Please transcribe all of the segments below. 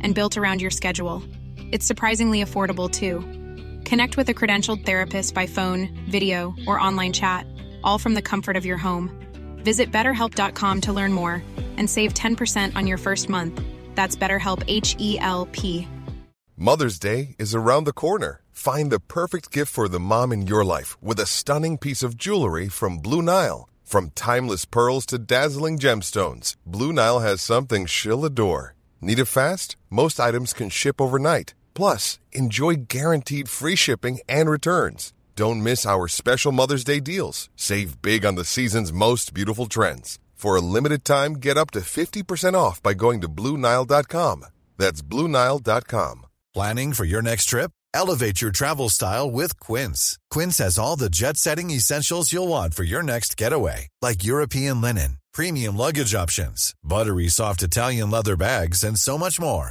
and built around your schedule. It's surprisingly affordable too. Connect with a credentialed therapist by phone, video, or online chat, all from the comfort of your home. Visit betterhelp.com to learn more and save 10% on your first month. That's BetterHelp H E L P. Mother's Day is around the corner. Find the perfect gift for the mom in your life with a stunning piece of jewelry from Blue Nile. From timeless pearls to dazzling gemstones, Blue Nile has something she'll adore. Need it fast? Most items can ship overnight. Plus, enjoy guaranteed free shipping and returns. Don't miss our special Mother's Day deals. Save big on the season's most beautiful trends. For a limited time, get up to 50% off by going to BlueNile.com. That's BlueNile.com. Planning for your next trip? Elevate your travel style with Quince. Quince has all the jet setting essentials you'll want for your next getaway, like European linen, premium luggage options, buttery soft Italian leather bags, and so much more.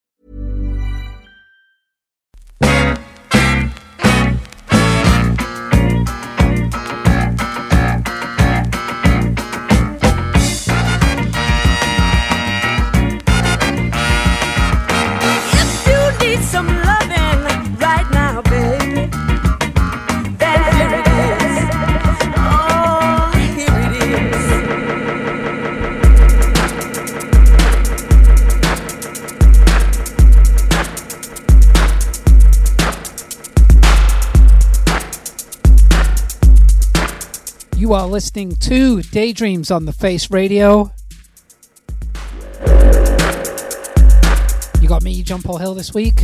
You are listening to Daydreams on the Face Radio. You got me, John Paul Hill, this week.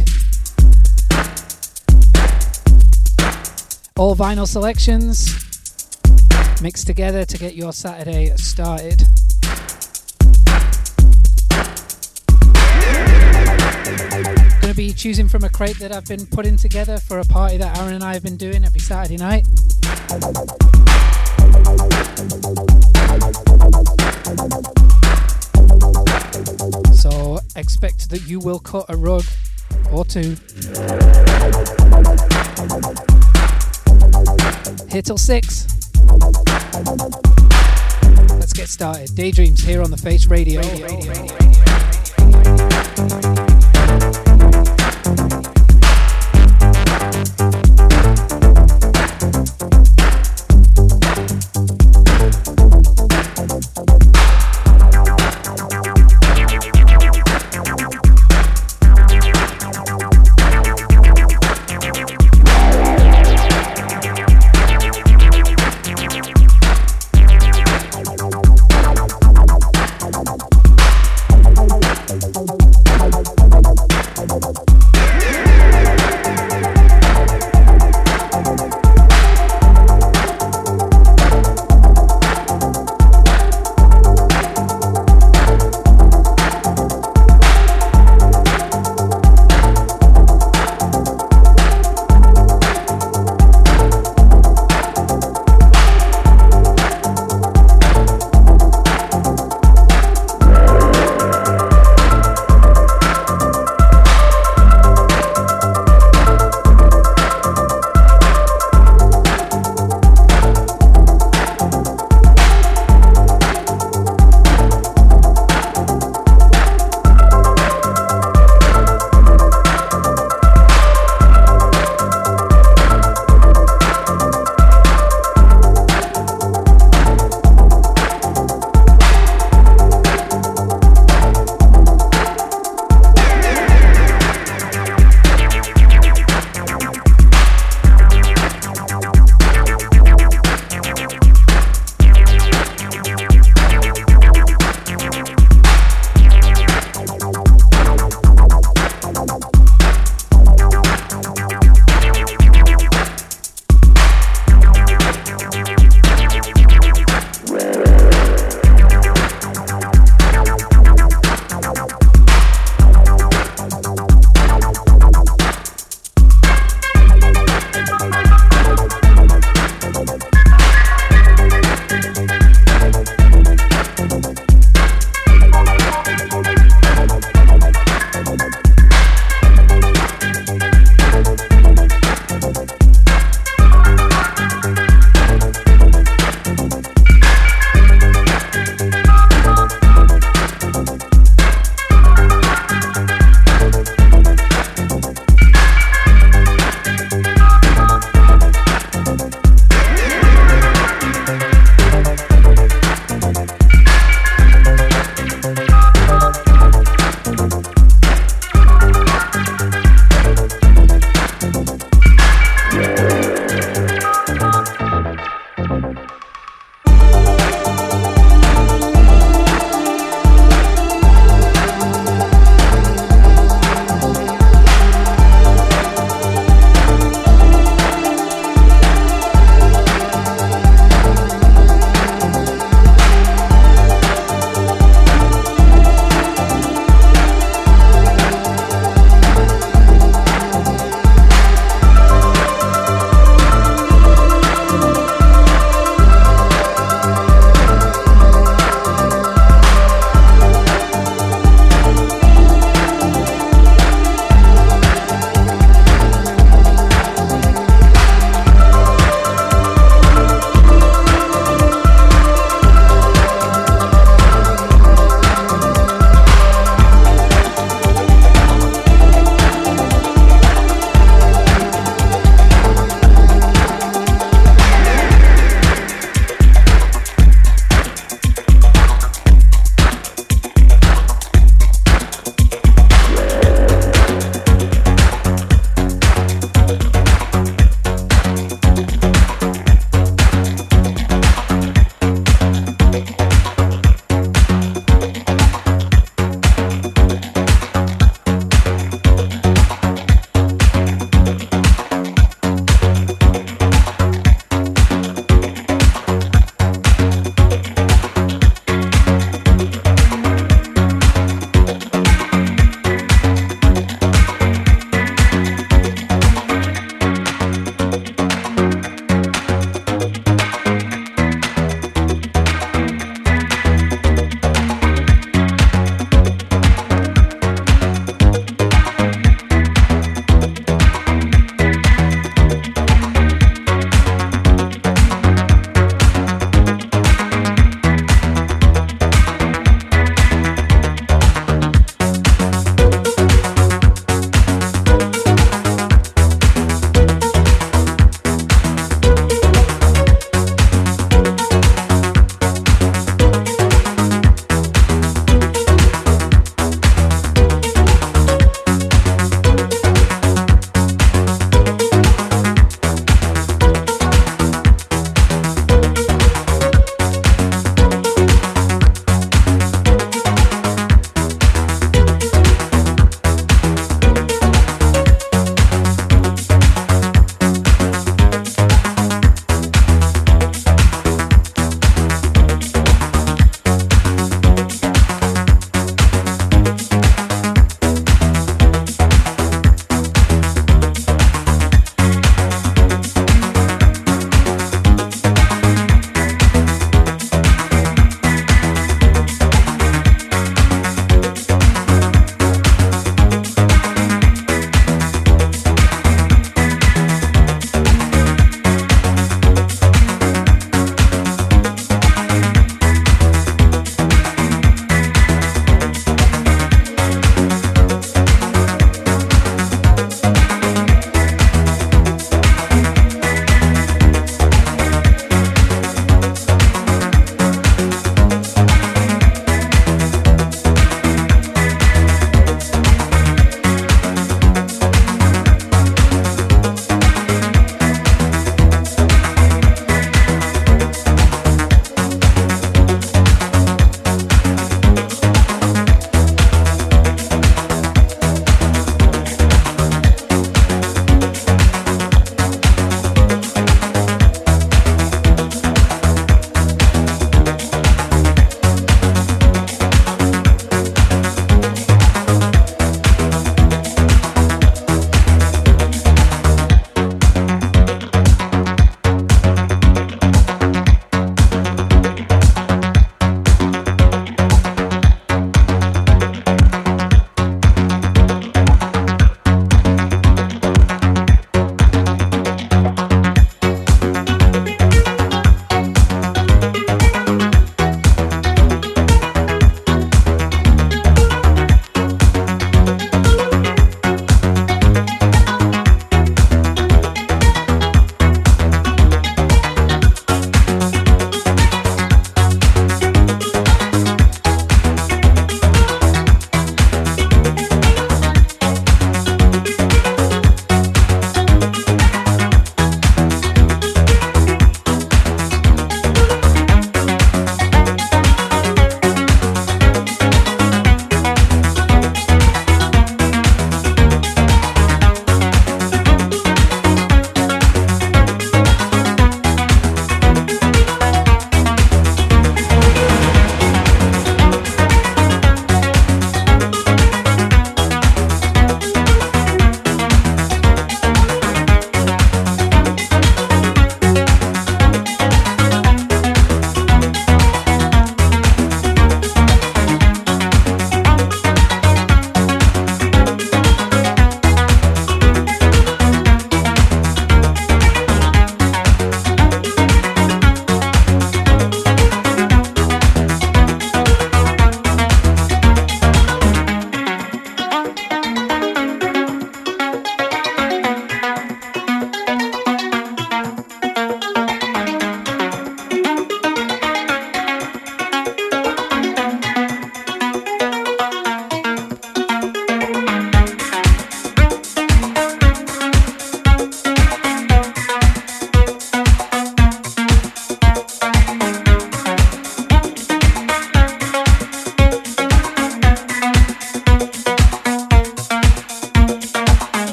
All vinyl selections mixed together to get your Saturday started. Going to be choosing from a crate that I've been putting together for a party that Aaron and I have been doing every Saturday night. So expect that you will cut a rug or two. Here till six. Let's get started. Daydreams here on the Face Radio. stuff,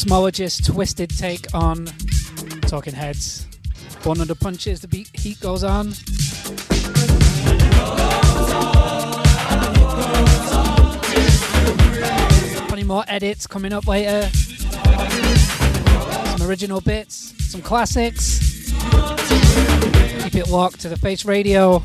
cosmologist twisted take on Talking Heads. 100 punches, the beat, heat goes on. Plenty more edits coming up later. Some original bits, some classics. Keep it locked to the face radio.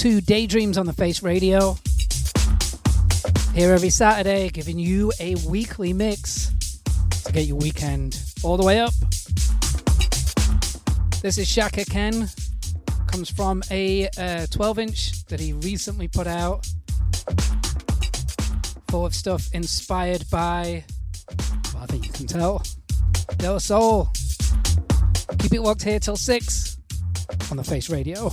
To Daydreams on the Face Radio. Here every Saturday, giving you a weekly mix to get your weekend all the way up. This is Shaka Ken. Comes from a uh, 12 inch that he recently put out. Full of stuff inspired by, well, I think you can tell, De La Soul. Keep it locked here till 6 on the Face Radio.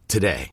today.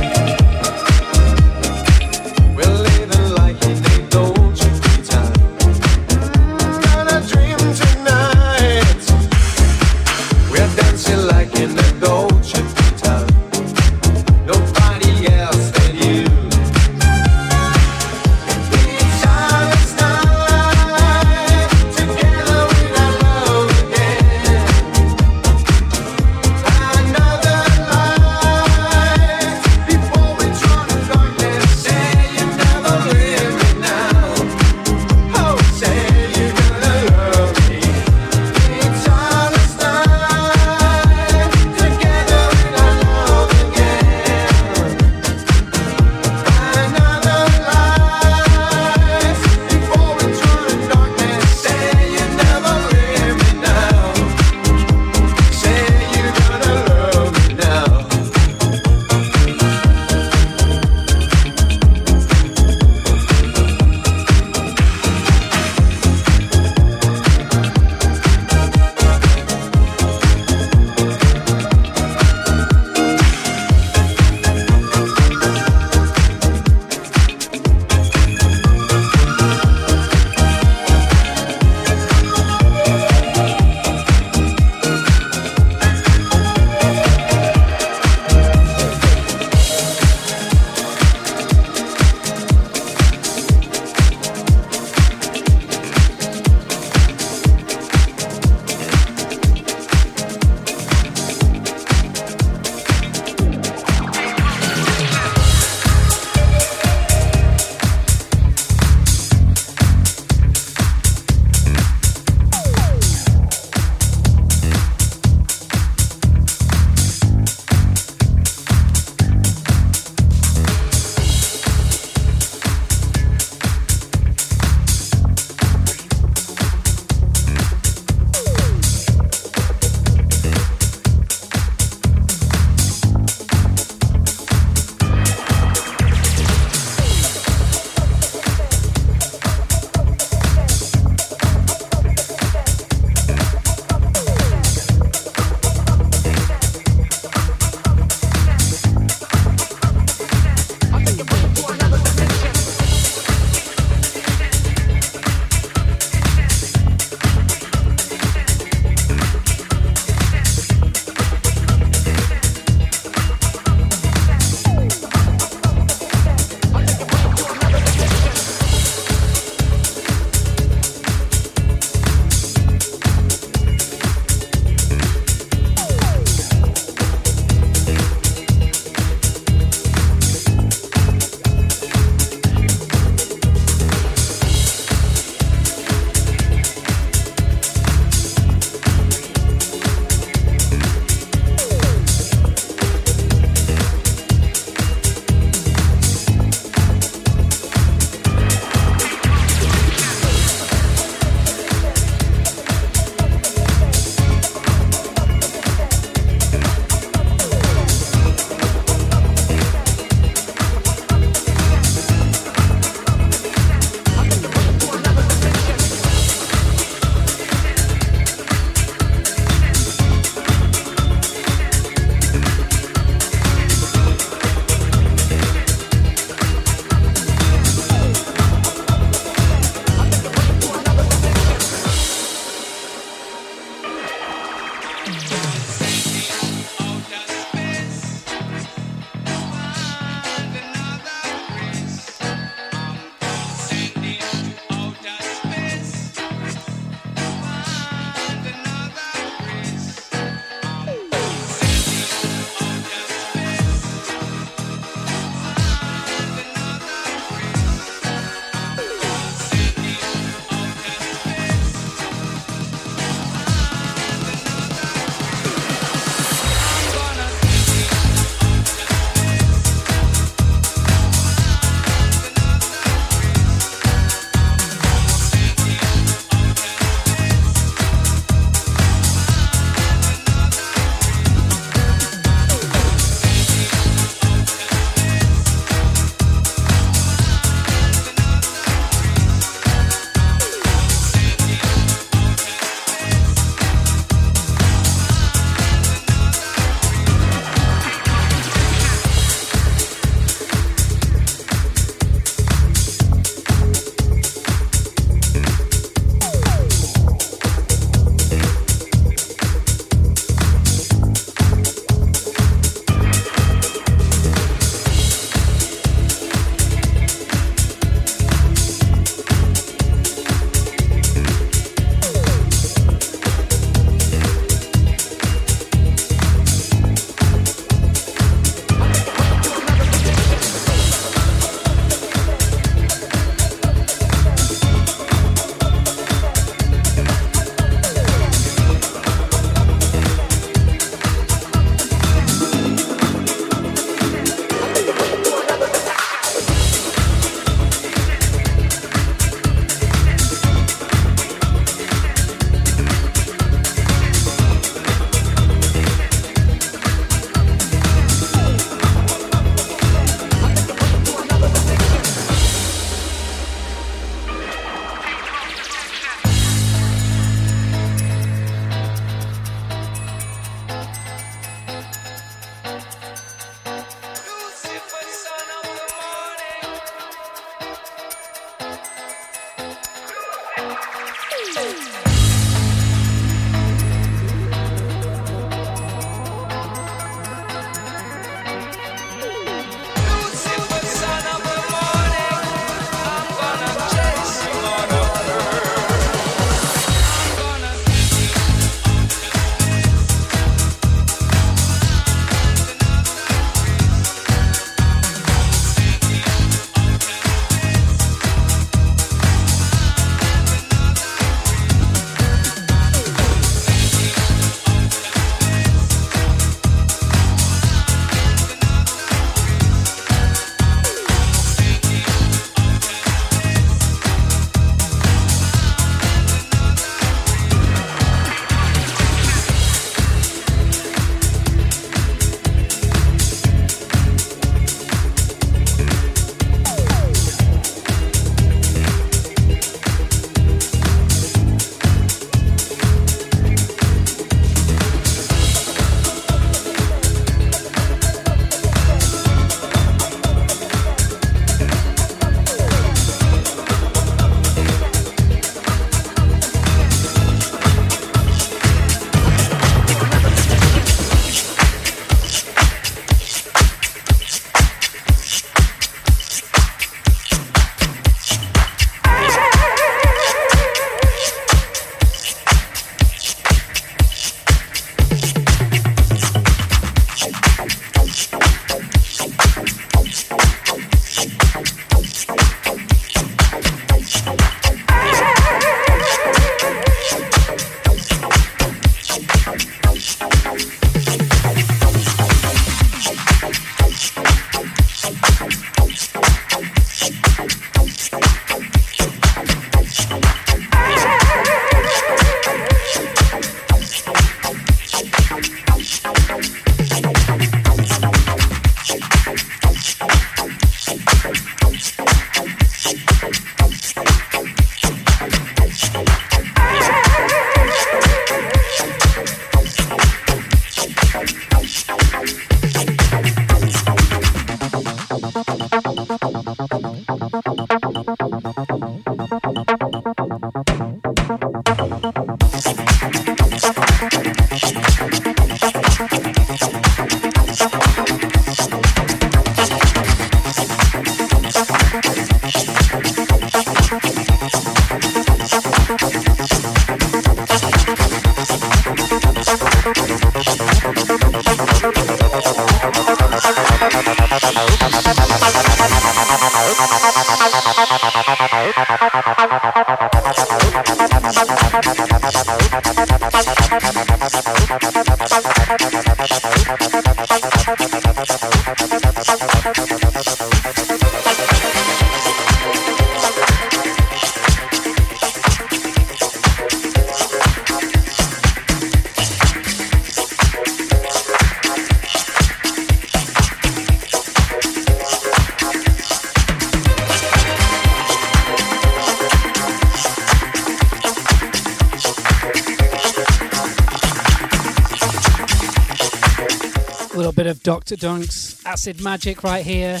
Dr. Dunk's Acid Magic right here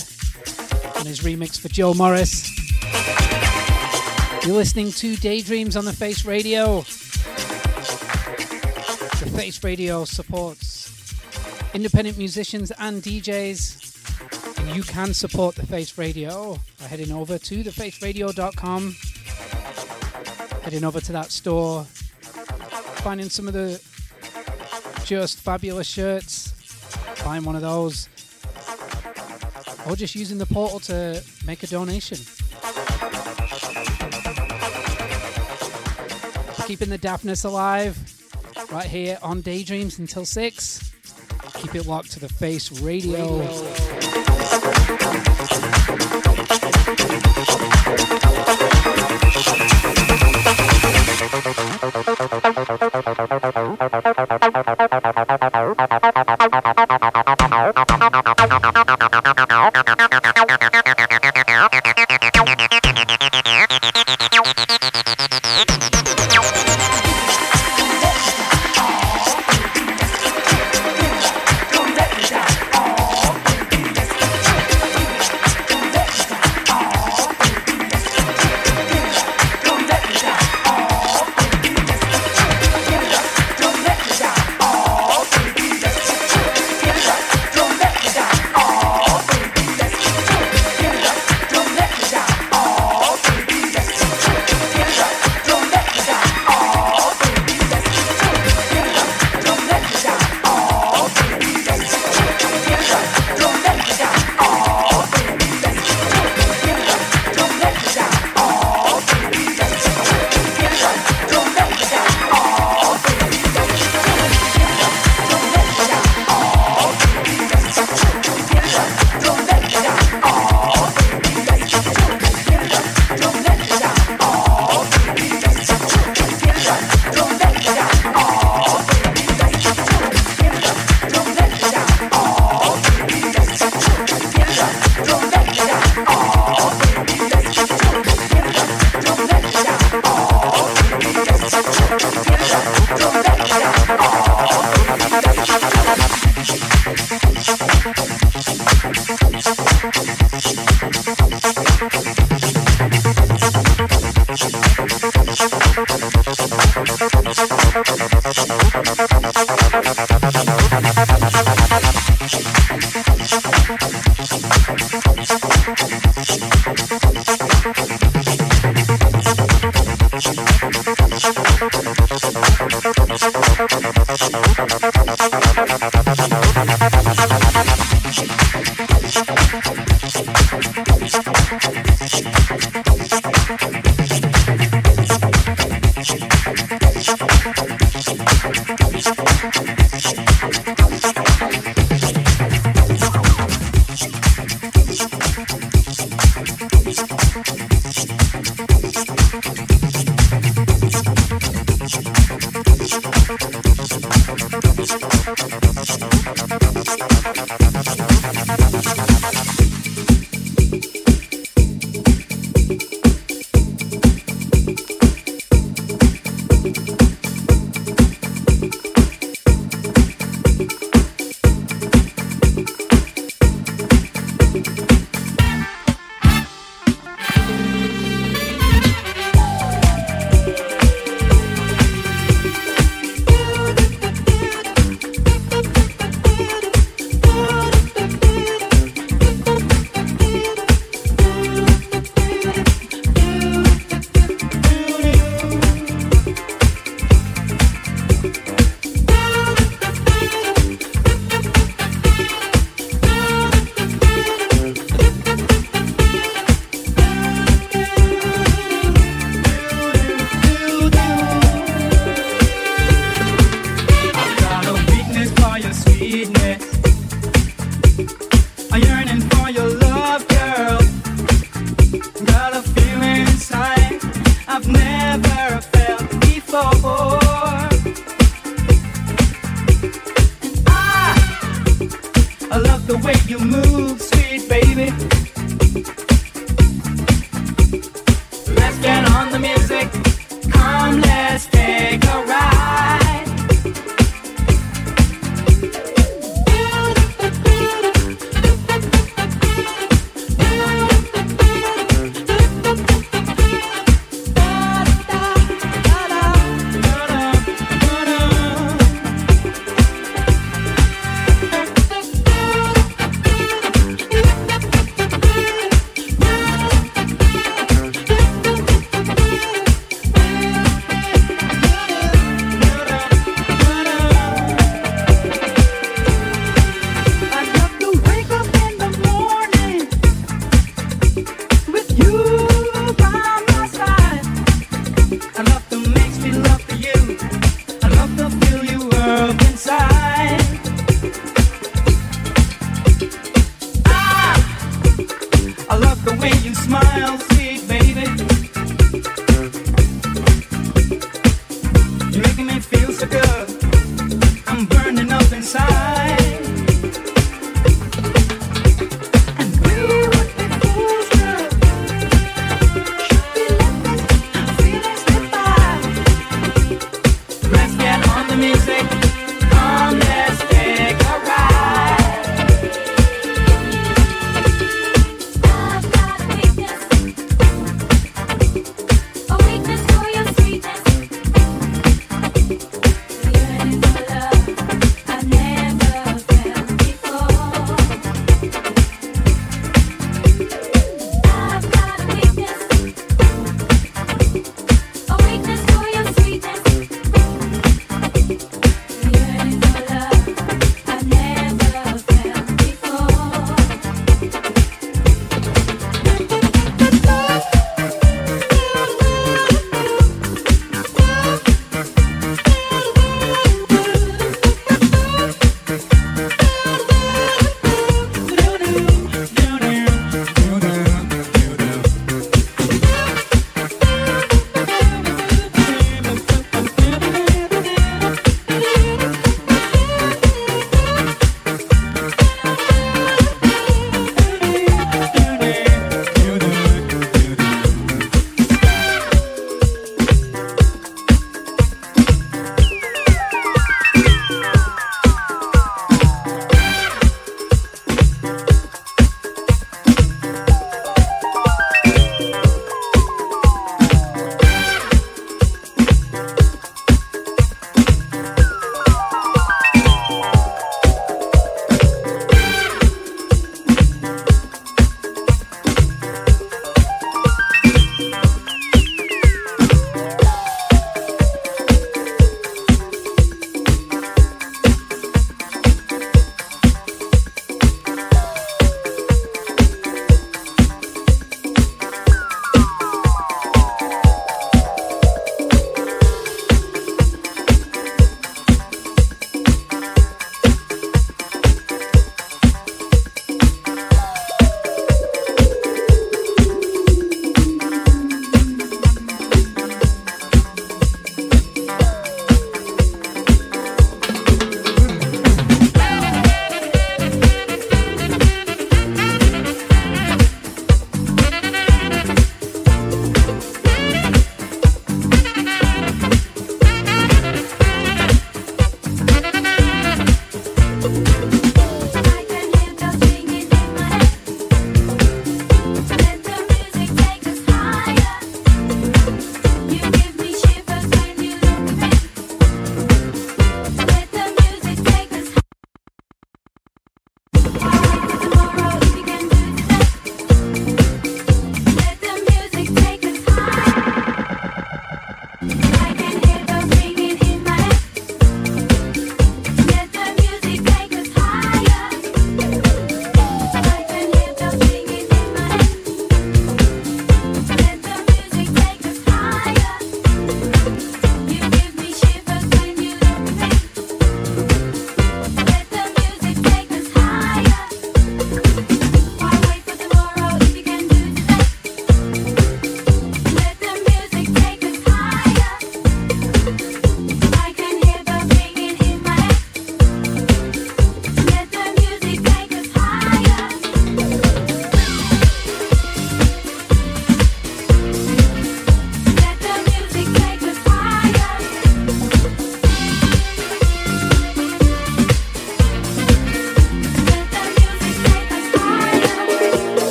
on his remix for Joe Morris. You're listening to Daydreams on the Face Radio. The Face Radio supports independent musicians and DJs. And you can support the Face Radio by heading over to thefaceradio.com, heading over to that store, finding some of the just fabulous shirts, buying one of those, or just using the portal to make a donation. Keeping the daftness alive right here on Daydreams until 6. Keep it locked to the face radio.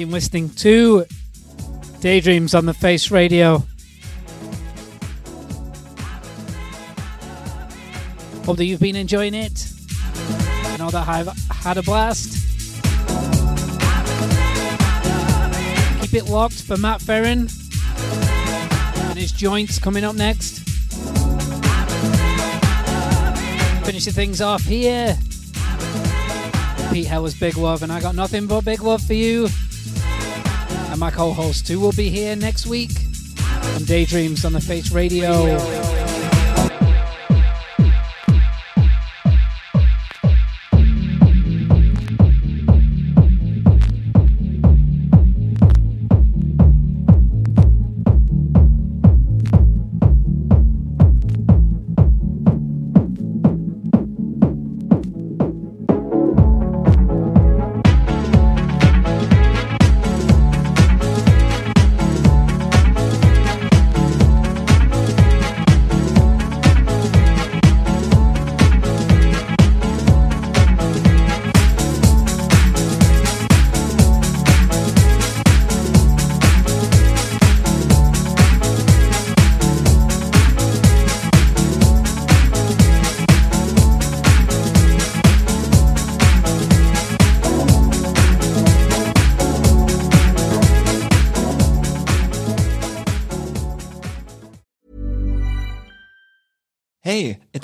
Been listening to Daydreams on the Face Radio. Hope that you've been enjoying it. I know that I've had a blast. Keep it locked for Matt Ferrin and his joints coming up next. Finishing things off here. Pete Heller's Big Love, and I got nothing but big love for you. My co host, too, will be here next week on Daydreams on the Face Radio. Hey,